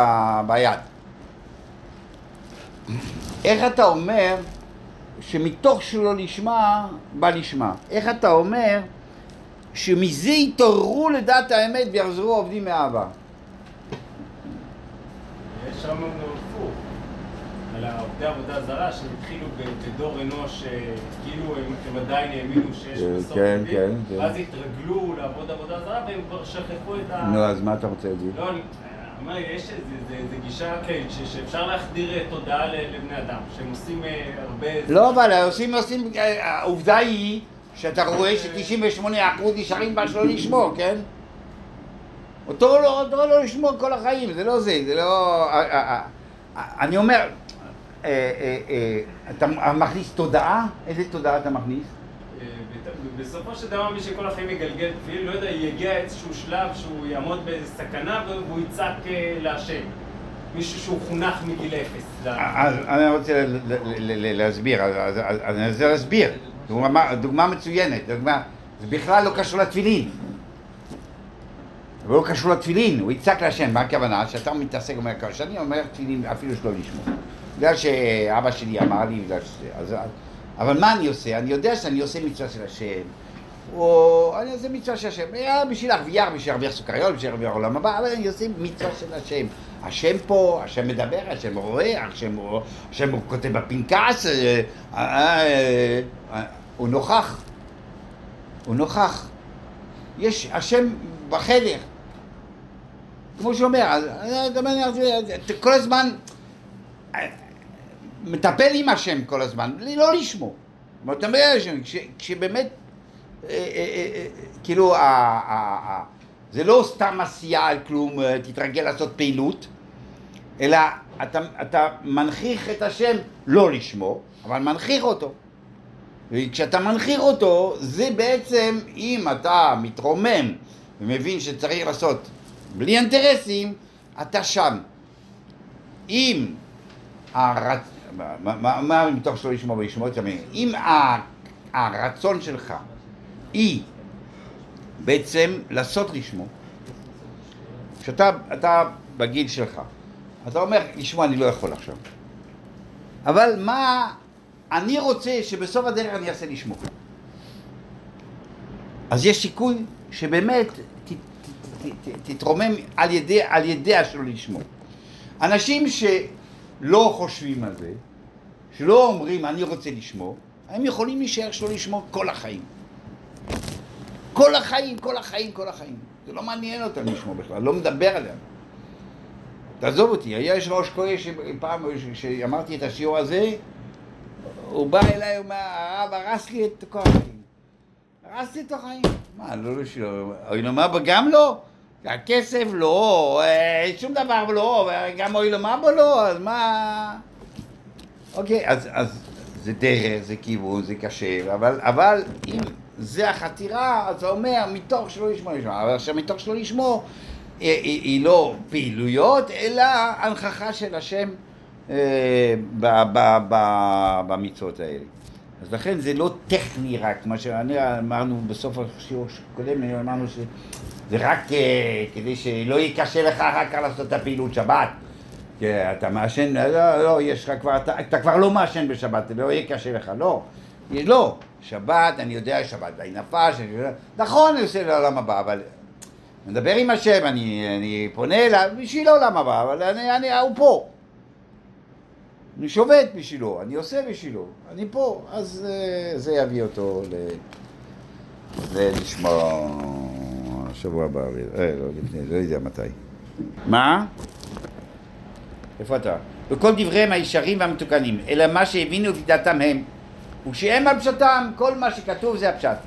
ביד. איך אתה אומר שמתוך שלא לשמה, בא לשמה? איך אתה אומר שמזה יתעוררו לדעת האמת ויחזרו עובדים מאהבה? רמב"ם גם הפוך, על עובדי עבודה זרה שהתחילו בדור אנוש, אה, כאילו הם הם עדיין האמינו שיש כן, בסוף כן, עובדים, כן, כן. ואז התרגלו לעבוד עבודה זרה והם כבר שכחו את ה... נו, אז מה אתה רוצה להגיד? לא, אני אומר, יש איזה זה- זה גישה כן, ש- שאפשר להחדיר אה, תודעה לבני אדם, שהם עושים אה, הרבה... לא, אבל עושים, עושים, העובדה היא שאתה רואה ש-98% נשארים בה שלא לשמור, כן? אותו לא, אותו לא לשמור כל החיים, זה לא זה, זה לא... אה, אה, אה, אני אומר, אתה מכניס תודעה? איזה תודעה אתה מכניס? בסופו של דבר מי שכל החיים יגלגל תפילין, לא יודע, יגיע איזשהו שלב שהוא יעמוד בסכנה והוא יצעק להשם. מישהו שהוא חונך מגיל אפס. אז אני רוצה להסביר, אז- אני רוצה להסביר. דוגמה מצוינת, דוגמה, זה בכלל לא קשור לתפילין. זה לא קשור לתפילין, הוא יצעק להשם, מה הכוונה? שאתה מתעסק, אומר, שאני אומר תפילין אפילו שלא לשמור. בגלל שאבא שלי אמר לי, בגלל ש... אז, אבל מה אני עושה? אני יודע שאני עושה מצווה של השם, או אני עושה מצווה של השם, בשביל להרוויח, בשביל להרוויח סוכריות, בשביל להרוויח עולם הבא, אבל אני עושה מצווה של השם. השם פה, השם מדבר, השם רואה, השם, השם כותב בפנקס, אה, אה, אה, הוא נוכח, הוא נוכח. יש השם בחדר. כמו שהוא אומר, אז אז- אז- אז- כל הזמן מטפל עם השם כל הזמן, בלי לא. זאת אומרת, כש- כשבאמת אה, אה, אה, כאילו, זה לא סתם עשייה על כלום, תתרגל לעשות פעילות, אלא אתה, אתה מנכיח את השם לא לשמו, אבל מנכיח אותו. וכשאתה מנכיח אותו, זה בעצם, אם אתה מתרומם ומבין שצריך לעשות בלי אינטרסים, אתה שם. אם הרצ... מה, מה מתוך שלא לשמוע ולשמוע את המין? אם הרצון שלך היא בעצם לעשות לשמו, כשאתה אתה בגיל שלך, אתה אומר, לשמוע אני לא יכול עכשיו. אבל מה, אני רוצה שבסוף הדרך אני אעשה לשמו. אז יש סיכוי שבאמת תתרומם על ידי, על ידי השלו לשמו. אנשים שלא חושבים על זה, שלא אומרים אני רוצה לשמור, הם יכולים להישאר שלא לשמור כל החיים. כל החיים, כל החיים, כל החיים. זה לא מעניין אותם לשמור בכלל, לא מדבר עליהם. תעזוב אותי, היה יש ראש כהן שפעם, כשאמרתי את השיעור הזה, הוא בא אליי, הוא אומר, הרב הרס לי את כל החיים. הרס לי את החיים. מה, לא לשלום. אוי לו מה, גם לא? הכסף לא, אה, שום דבר לא, גם אוי לו מה בו לא, אז מה... אוקיי, אז, אז זה דרך, זה כיוון, זה קשה, אבל, אבל אם זה החתירה, אז זה אומר מתוך שלא לשמור לשמור, אבל עכשיו מתוך שלא לשמור היא, היא, היא לא פעילויות, אלא הנכחה של השם אה, במצוות האלה. אז לכן זה לא טכני רק, מה שאני אמרנו בסוף השיעור הקודם, אמרנו שזה רק אה, כדי שלא יהיה קשה לך אחר כך לעשות את הפעילות שבת. אתה מעשן, לא, לא, יש לך כבר, אתה, אתה כבר לא מעשן בשבת, זה לא יהיה קשה לך, לא. לא, שבת, אני יודע שבת די נפש, אני יודע, נכון, אני עושה לעולם הבא, אבל מדבר עם השם, אני, אני פונה אליו בשביל העולם הבא, אבל אני, אני, הוא פה. אני שובת בשבילו, אני עושה בשבילו, אני פה, אז אה, זה יביא אותו ל... זה לשמוע שבוע הבא, אה, לא לפני, לא יודע מתי. מה? איפה אתה? וכל דבריהם הישרים והמתוקנים, אלא מה שהבינו לפי דעתם הם, ושהם על פשטם, כל מה שכתוב זה הפשט.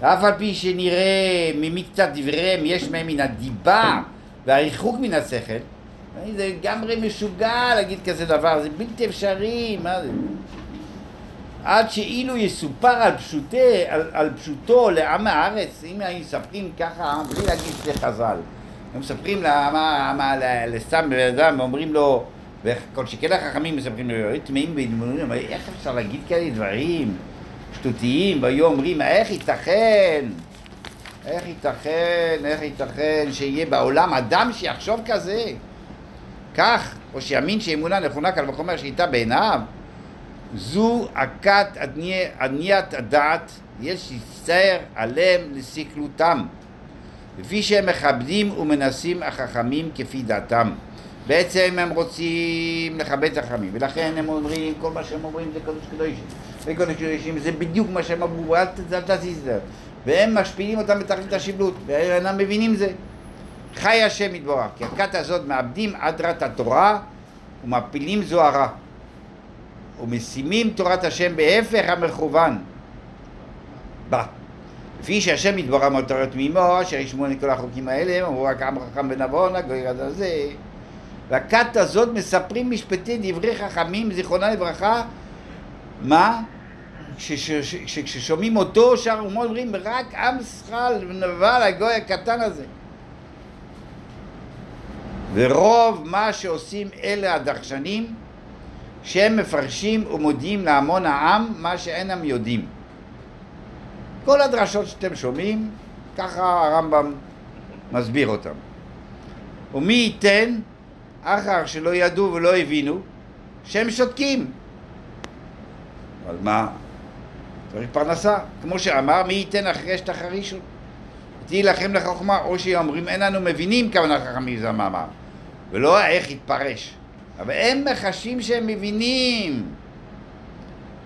ואף על פי שנראה ממקצת דבריהם יש מהם מן הדיבה והריחוק מן השכל, זה לגמרי משוגע להגיד כזה דבר, זה בלתי אפשרי, מה זה? עד שאילו יסופר על, פשוטי, על, על פשוטו לעם הארץ, אם היו מספרים ככה, בלי להגיד זה חז"ל, הם מספרים למה, מה, לסתם בן אדם, ואומרים לו, וכל שכן החכמים מספרים לו, היו טמאים והתמודדים, איך אפשר להגיד כאלה דברים שטותיים, והיו אומרים, איך ייתכן? איך ייתכן, איך ייתכן שיהיה בעולם אדם שיחשוב כזה? כך, או שיאמין שאמונה נכונה קל וחומר שהייתה בעיניו, זו הכת עניית הדעת, יש להצטער עליהם לסקלותם, לפי שהם מכבדים ומנסים החכמים כפי דעתם. בעצם הם רוצים לכבד את החכמים, ולכן הם אומרים, כל מה שהם אומרים זה קדוש קדושים, וקדוש קדושים זה בדיוק מה שהם אמרו, אל תזיז את זה. והם משפילים אותם בתכלית השבלות, והם אינם מבינים זה. חי השם יתברך, כי הכת הזאת מאבדים אדרת התורה ומפילים זוהרה ומשימים תורת השם בהפך המכוון בה. לפי שהשם יתברך מותרת מימו, אשר ישמעו את כל החוקים האלה, אמרו רק עם חכם ונבון, הגוי ירד על זה. והכת הזאת מספרים משפטי דברי חכמים, זיכרונה לברכה, מה? שכששומעים אותו שאר אומות אומרים רק עם שכל ונבל הגוי הקטן הזה. ורוב מה שעושים אלה הדרשנים שהם מפרשים ומודיעים להמון העם מה שאינם יודעים. כל הדרשות שאתם שומעים, ככה הרמב"ם מסביר אותם. ומי ייתן אחר שלא ידעו ולא הבינו שהם שותקים. אבל מה? צריך פרנסה. כמו שאמר, מי ייתן אחרי שתחרישו? תהי לכם לחוכמה, או שאומרים אין לנו מבינים כוונה חכמים זה המאמר, ולא איך יתפרש. אבל הם מחשים שהם מבינים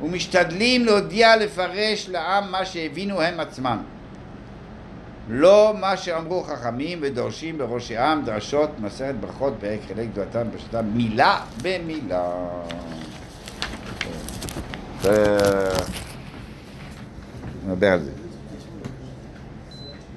ומשתדלים להודיע לפרש לעם מה שהבינו הם עצמם. לא מה שאמרו חכמים ודורשים בראשי עם דרשות מסרת ברכות פרק חלק דעתם פשוטם מילה במילה. נדבר על זה.